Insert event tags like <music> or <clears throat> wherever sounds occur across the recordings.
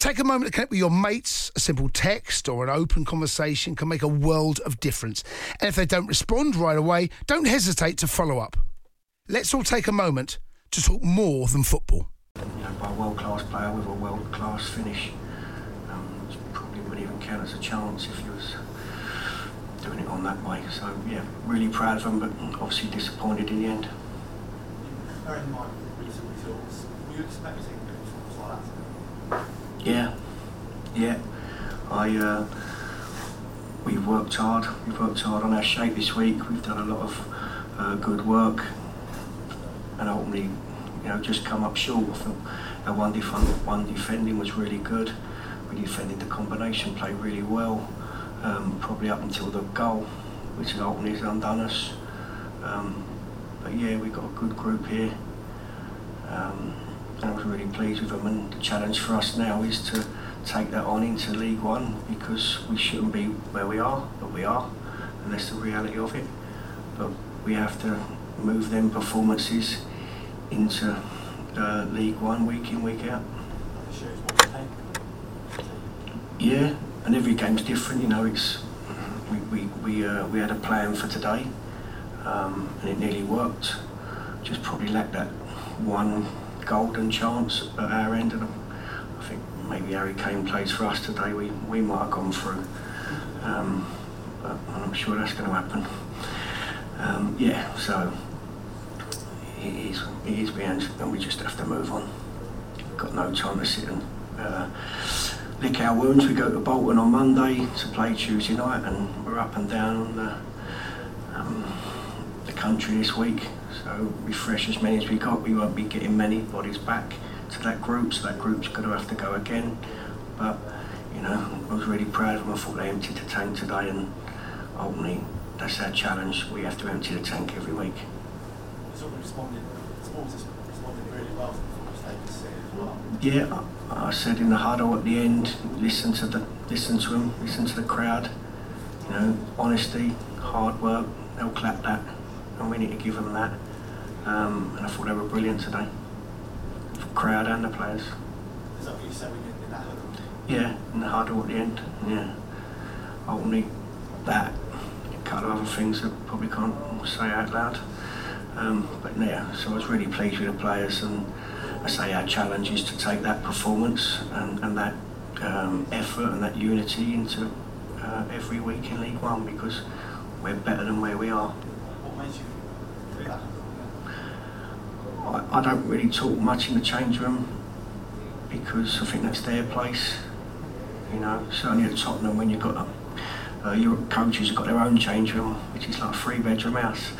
Take a moment to connect with your mates. A simple text or an open conversation can make a world of difference. And if they don't respond right away, don't hesitate to follow up. Let's all take a moment to talk more than football. You know, by a world-class player with a world-class finish. Um, probably wouldn't even count as a chance if he was doing it on that way. So yeah, really proud of him, but obviously disappointed in the end. Bearing in mind recent results, were you expecting performance like that? Yeah, yeah. I uh, we've worked hard. We've worked hard on our shape this week. We've done a lot of uh, good work, and ultimately, you know, just come up short. I thought our one, def- one defending was really good. We defended the combination play really well, um, probably up until the goal, which ultimately has undone us. Um, but yeah, we've got a good group here. Um, and I was really pleased with them. And the challenge for us now is to take that on into League One because we shouldn't be where we are, but we are, and that's the reality of it. But we have to move them performances into uh, League One week in, week out. Yeah, and every game's different. You know, it's we we we, uh, we had a plan for today, um, and it nearly worked. Just probably lacked that one golden chance at our end, and I think maybe Harry Kane plays for us today. We we might have gone through, um, but I'm sure that's going to happen. Um, yeah, so it is it is behind, and we just have to move on. Got no time to sit and. Uh, lick our wounds. We go to Bolton on Monday to play Tuesday night, and we're up and down on um, the country this week. So refresh as many as we got. We won't be getting many bodies back to that group, so that group's going to have to go again. But you know, I was really proud of them. I thought they emptied the tank today, and ultimately that's our challenge. We have to empty the tank every week. It's all responded, really well to the performance they could see as well. Yeah, I, I said in the huddle at the end, listen to the listen to them, listen to the crowd. You know, honesty, hard work. They'll clap that, and we need to give them that. Um, and I thought they were brilliant today, the crowd and the players. Is that what you said in that huddle? Yeah, in the huddle at the end. Yeah, ultimately that, a couple of other things that probably can't say out loud. Um, but yeah, so I was really pleased with the players, and I say our challenge is to take that performance and, and that um, effort and that unity into uh, every week in League One because we're better than where we are. I, I don't really talk much in the change room because I think that's their place. You know, certainly at Tottenham when you've got a uh, your coaches have got their own change room, which is like a three bedroom house.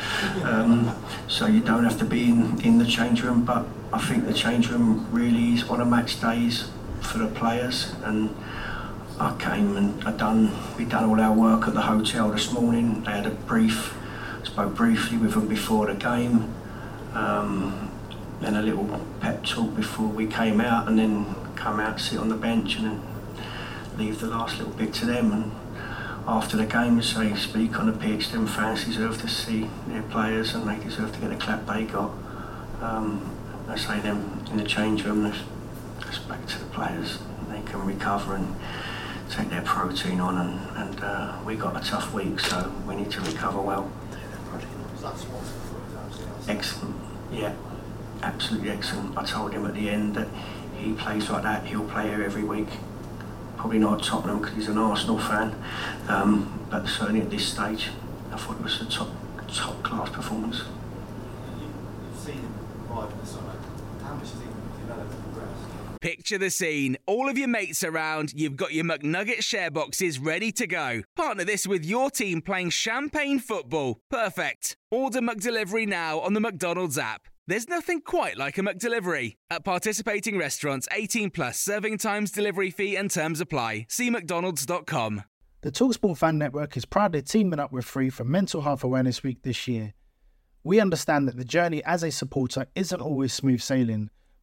Um, so you don't have to be in, in the change room, but I think the change room really is on a match days for the players. And I came and I done, we done all our work at the hotel this morning. They had a brief, spoke briefly with them before the game. Um, then a little pep talk before we came out and then come out, sit on the bench and then leave the last little bit to them. And after the game, say speak on the pitch, them fans deserve to see their players and they deserve to get the clap they got. Um, I say them in the change room, that's back to the players. They can recover and take their protein on and, and uh, we got a tough week so we need to recover well. Was that Swanson performance actually? Excellent. Yeah, absolutely excellent. I told him at the end that he plays like that. He'll play here every week. Probably not at Tottenham because he's an Arsenal fan, um, but certainly at this stage, I thought it was a top top class performance. You've seen him arrive in the summer. How much has he developed and progressed? Picture the scene. All of your mates around, you've got your McNugget share boxes ready to go. Partner this with your team playing champagne football. Perfect. Order McDelivery now on the McDonald's app. There's nothing quite like a McDelivery. At participating restaurants, 18 plus serving times, delivery fee, and terms apply. See McDonald's.com. The Talksport Fan Network is proudly teaming up with Three for Mental Health Awareness Week this year. We understand that the journey as a supporter isn't always smooth sailing,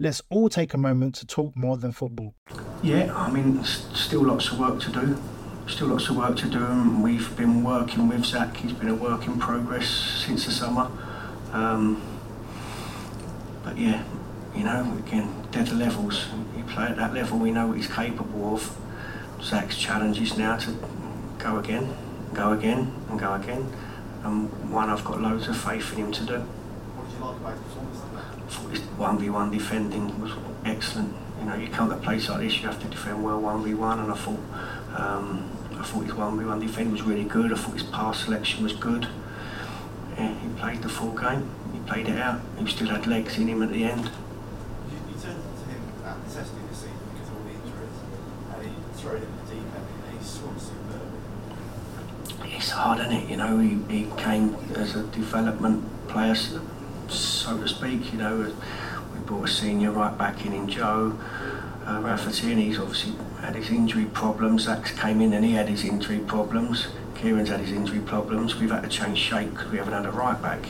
Let's all take a moment to talk more than football. Yeah, I mean, still lots of work to do. Still lots of work to do, and we've been working with Zach. He's been a work in progress since the summer. Um, but yeah, you know, again, they're the levels. You play at that level, we know what he's capable of. Zach's challenge is now to go again, go again, and go again. And one I've got loads of faith in him to do. What did you like about his performance today? I thought his one v one defending was excellent. You know, you come to a place like this, you have to defend well one v one, and I thought um, I thought his one v one defending was really good. I thought his pass selection was good. Yeah, he played the full game. He played it out. He still had legs in him at the end. You, you turned to him at necessity this season because of all the injuries, and he threw it in the deep end, and he swung superbly. It's hard, isn't it? You know, he, he came as a development player, so to speak. You know, we brought a senior right back in in Joe. Uh, Rafferty, and he's obviously had his injury problems. Zach came in and he had his injury problems. Kieran's had his injury problems. We've had to change shape because we haven't had a right back,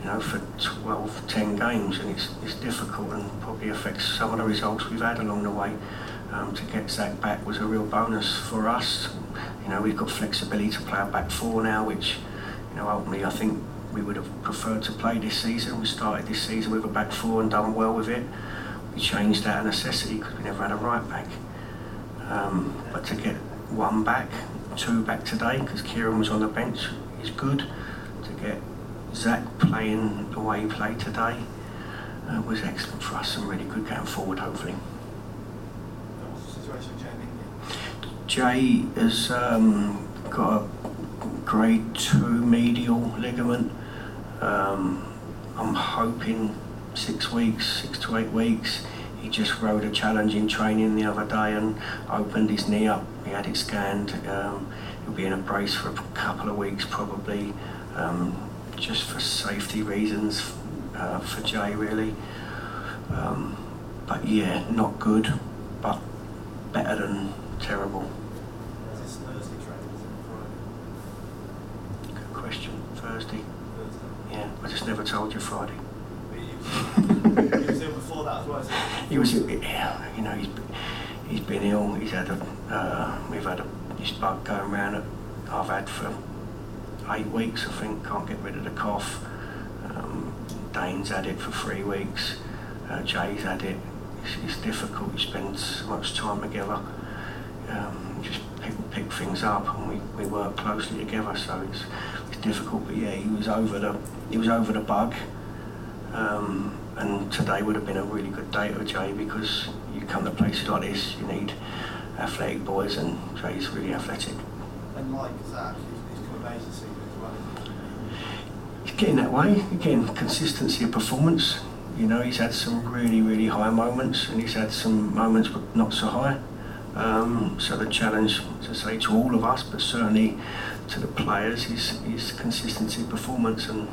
you know, for 12, 10 games, and it's, it's difficult and probably affects some of the results we've had along the way. Um, to get Zach back was a real bonus for us. You know, we've got flexibility to play back four now, which, you know, ultimately I think we would have preferred to play this season. We started this season with a back four and done well with it. We changed that of necessity because we never had a right back. Um, but to get one back, two back today, because Kieran was on the bench, is good. To get Zach playing the way he played today uh, was excellent for us and really good going forward, hopefully. And what's the situation with Jamie? Jay has um, got a grade two medial ligament. Um, I'm hoping six weeks, six to eight weeks. He just rode a challenge in training the other day and opened his knee up. He had it scanned. Um, he'll be in a brace for a couple of weeks probably, um, just for safety reasons uh, for Jay really. Um, but yeah, not good, but better than terrible. Is this Thursday training? Is it Friday? Good question. Thursday. Just never told you Friday. He was, ill before that as well. He was, yeah, you know, he's been, he's been ill. He's had a, uh, we've had a, this bug going around that I've had for eight weeks, I think. Can't get rid of the cough. Um, Dane's had it for three weeks. Uh, Jay's had it. It's, it's difficult. You spend so much time together. Um, just people pick things up, and we, we work closely together. So it's difficult. But yeah, he was over the he was over the bug. Um, and today would have been a really good day for Jay because you come to places like this, you need athletic boys, and Jay's really athletic. and like Zach, he's, he's come of age season as well. He's getting that way. Again, consistency of performance. You know, he's had some really, really high moments, and he's had some moments but not so high. Um, so the challenge, to say to all of us, but certainly to the players, is, is consistency performance. And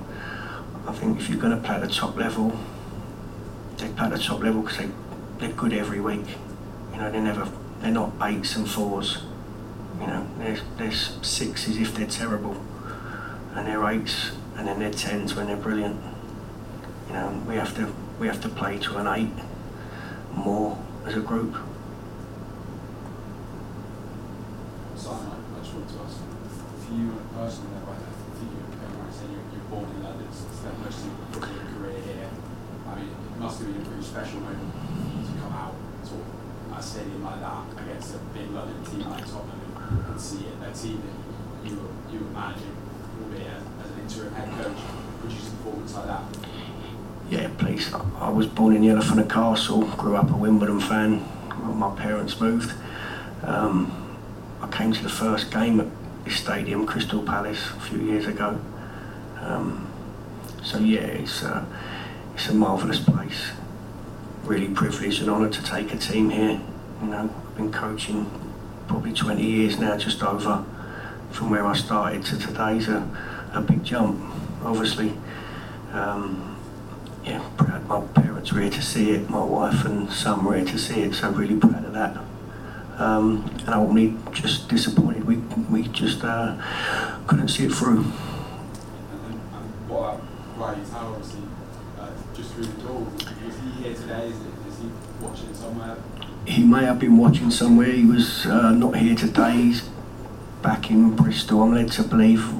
I think if you're going to play at the top level, they play at the top level because they, they're good every week. You know, they never, they're not eights and fours. You know, they're, they're sixes if they're terrible, and they're eights, and then they're tens when they're brilliant. You know, we have to we have to play to an eight, more as a group. To ask, for you personally, though, I think you were right saying you're, you're born in London, spent most of your career here. I mean, it must have been a pretty special moment to come out to a stadium like that against a big London team like Tottenham and see it, a team that you were, you were managing, albeit as an interim head coach, produce a performance like that. Yeah, please. I was born in Elephant and Castle, grew up a Wimbledon fan. My parents moved. Um, I came to the first game at this stadium, Crystal Palace, a few years ago. Um, so yeah, it's a, it's a marvellous place. Really privileged and honoured to take a team here. You know, I've been coaching probably 20 years now, just over, from where I started to today's a, a big jump, obviously. Um, yeah, proud my parents were here to see it, my wife and son were here to see it, so really proud of that. Um, and ultimately just disappointed we, we just uh, couldn't see it through. And, and, and what about Ryley Towler, obviously, uh, just through the door, was he here today? Is, it, is he watching somewhere? He may have been watching somewhere, he was uh, not here today, he's back in Bristol, I'm led to believe,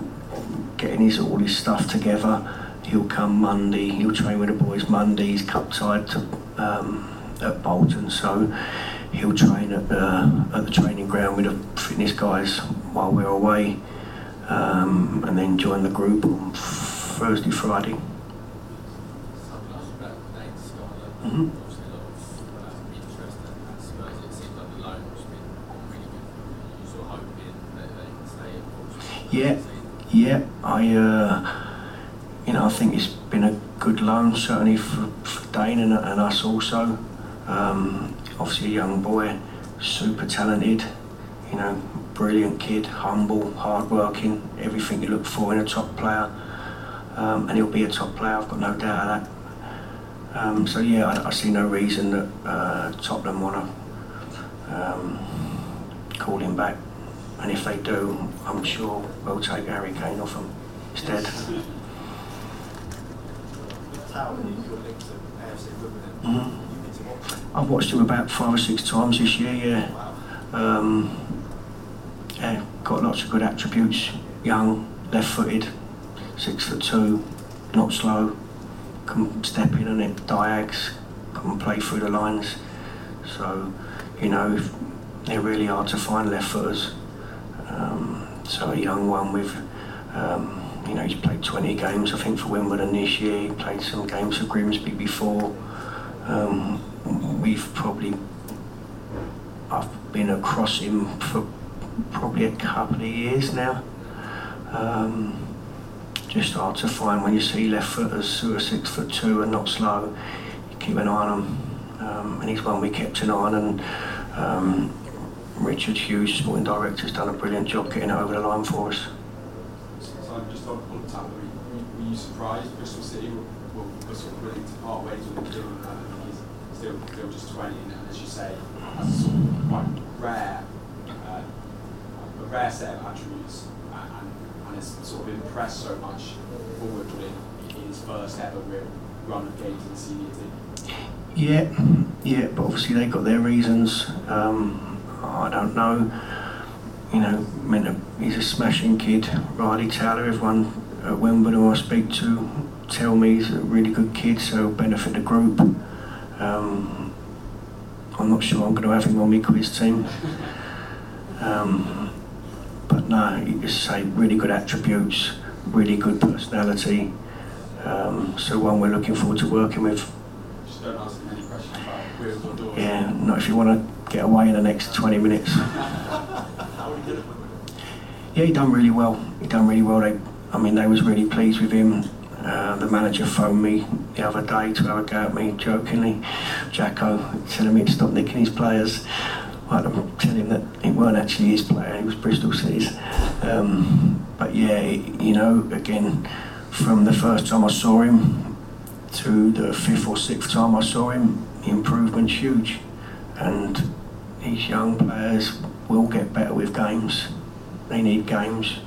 getting his all his stuff together. He'll come Monday, he'll train with the boys Monday, he's cup tied to, um, at Bolton, so he'll train at the, at the training ground with the fitness guys while we're away, um, and then join the group on Thursday, Friday. Mhm. Yeah, yeah. I, uh, you know, I think it's been a good loan certainly for, for Dane and, and us also. Um, obviously a young boy, super talented, you know, brilliant kid, humble, hard-working, everything you look for in a top player. Um, and he'll be a top player, I've got no doubt of that. Um, so yeah, I, I see no reason that uh, Tottenham want to um, call him back. And if they do, I'm sure we'll take Harry Kane off him instead. Towler, I've watched him about five or six times this year, yeah. Um, yeah, got lots of good attributes. Young, left-footed, six foot two, not slow, can step in on it, diags, can play through the lines. So, you know, they're really hard to find left-footers. Um, so a young one with, um, you know, he's played 20 games I think for Wimbledon this year. He played some games for Grimsby before. Um, we've probably I've been across him for probably a couple of years now. Um, just hard to find when you see left footers who are six foot two and not slow. You keep an eye on them, um, and he's one we kept an eye on. And um, Richard Hughes, sporting director, has done a brilliant job getting it over the line for us. So were you, surprised Bristol City were, were, were sort of willing to part ways with him? I still, just 20, and as you say, a sort of quite rare, uh, a rare set of attributes, uh, and, and has sort of impressed so much forwardly in his first ever real run of games in the team. Yeah, <clears throat> yeah, but obviously they've got their reasons. Um, I don't know. You know, meant to, he's a smashing kid. Ryley Towler, everyone at Wimbledon I speak to tell me he's a really good kid, so benefit the group. Um, I'm not sure I'm going to have him on my quiz team. Um, but no, you say really good attributes, really good personality. Um, so one we're looking forward to working with. Just don't ask him any questions about wheels or doors. Yeah, not if you want to get away in the next 20 minutes. <laughs> How would he get? Yeah, he done really well. He done really well. They, I mean, they was really pleased with him. The manager phoned me the other day to have a go at me jokingly. Jacko telling me to stop nicking his players. I had to tell him that it weren't actually his player, it was Bristol City's. Um, but yeah, you know, again, from the first time I saw him to the fifth or sixth time I saw him, the improvement's huge. And these young players will get better with games. They need games.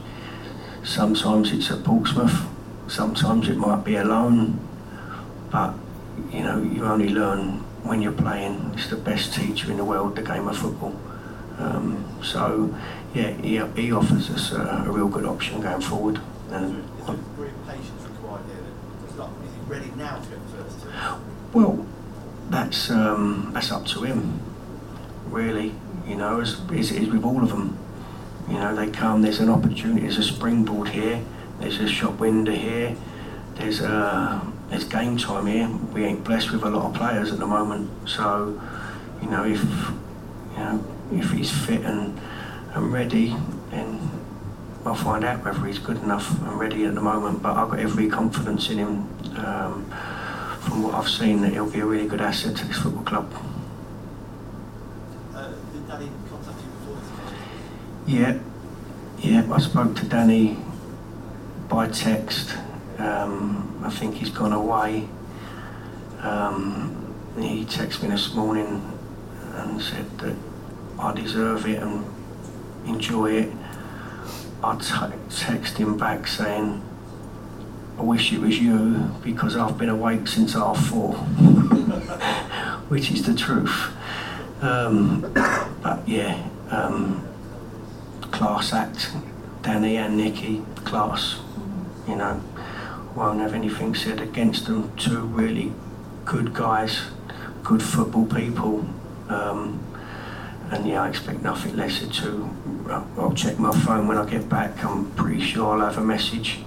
Sometimes it's at Portsmouth, sometimes it might be alone, but you know, you only learn when you're playing. It's the best teacher in the world, the game of football. Um, so, yeah, he, he offers us a, a, real good option going forward. And patience required not, is he ready now to get first two? Well, that's um, that's up to him, really. You know, as, is with all of them. You know, they come. There's an opportunity. There's a springboard here. There's a shop window here. There's a there's game time here. We ain't blessed with a lot of players at the moment. So, you know, if you know if he's fit and and ready, then I'll find out whether he's good enough and ready at the moment. But I've got every confidence in him. Um, from what I've seen, that he'll be a really good asset to this football club. Uh, did Danny contact you before? Yeah, yeah. I spoke to Danny by text. Um, I think he's gone away. Um, he texted me this morning and said that I deserve it and enjoy it. I t- text him back saying, I wish it was you because I've been awake since half four, <laughs> which is the truth. Um, but yeah, um, class act, Danny and Nicky, class, you know won't have anything said against them. Two really good guys, good football people. Um, and yeah, I expect nothing less of two. I'll check my phone when I get back. I'm pretty sure I'll have a message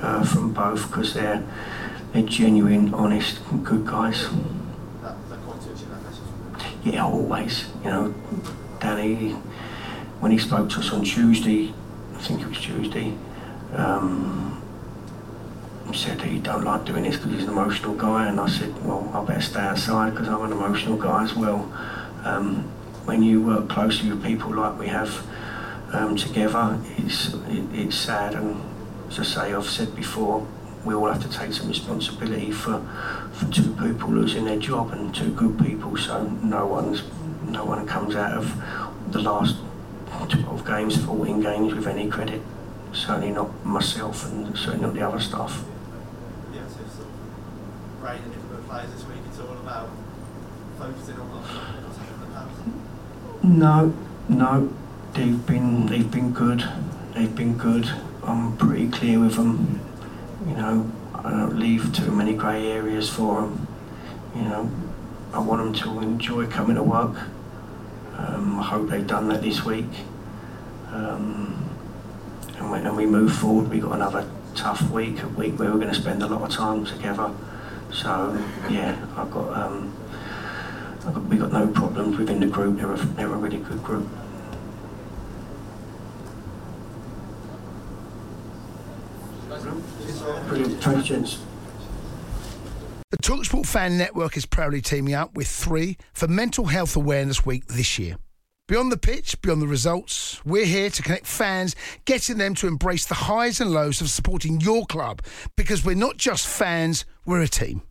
uh, from both because they're they're genuine, honest, good guys. Yeah, always. You know, Danny, when he spoke to us on Tuesday, I think it was Tuesday. Um, said he don't like doing this because he's an emotional guy, and I said, well, I better stay outside because I'm an emotional guy as well. Um, when you work closely with people like we have um, together, it's it, it's sad, and as I say, I've said before, we all have to take some responsibility for for two people losing their job and two good people. So no one's no one comes out of the last 12 games, 14 games with any credit. Certainly not myself, and certainly not the other staff raining different players this week? It's all about focusing on what's happened in the past. No, no, they've been they've been good. They've been good. I'm pretty clear with them. You know, I don't leave too many grey areas for them. You know, I want them to enjoy coming to work. Um, I hope they've done that this week. Um, and, we, and we move forward. We've got another tough week, a week where we're going to spend a lot of time together. So yeah, I've got, um, I've got we got no problems within the group. They're a, they're a really good group. The Talksport Fan Network is proudly teaming up with three for Mental Health Awareness Week this year. Beyond the pitch, beyond the results, we're here to connect fans, getting them to embrace the highs and lows of supporting your club because we're not just fans, we're a team.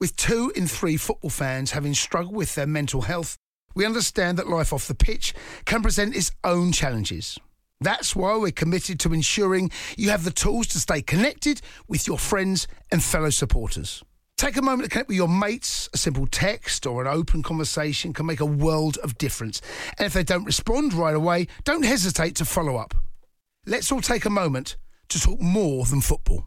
With two in three football fans having struggled with their mental health, we understand that life off the pitch can present its own challenges. That's why we're committed to ensuring you have the tools to stay connected with your friends and fellow supporters. Take a moment to connect with your mates. A simple text or an open conversation can make a world of difference. And if they don't respond right away, don't hesitate to follow up. Let's all take a moment to talk more than football.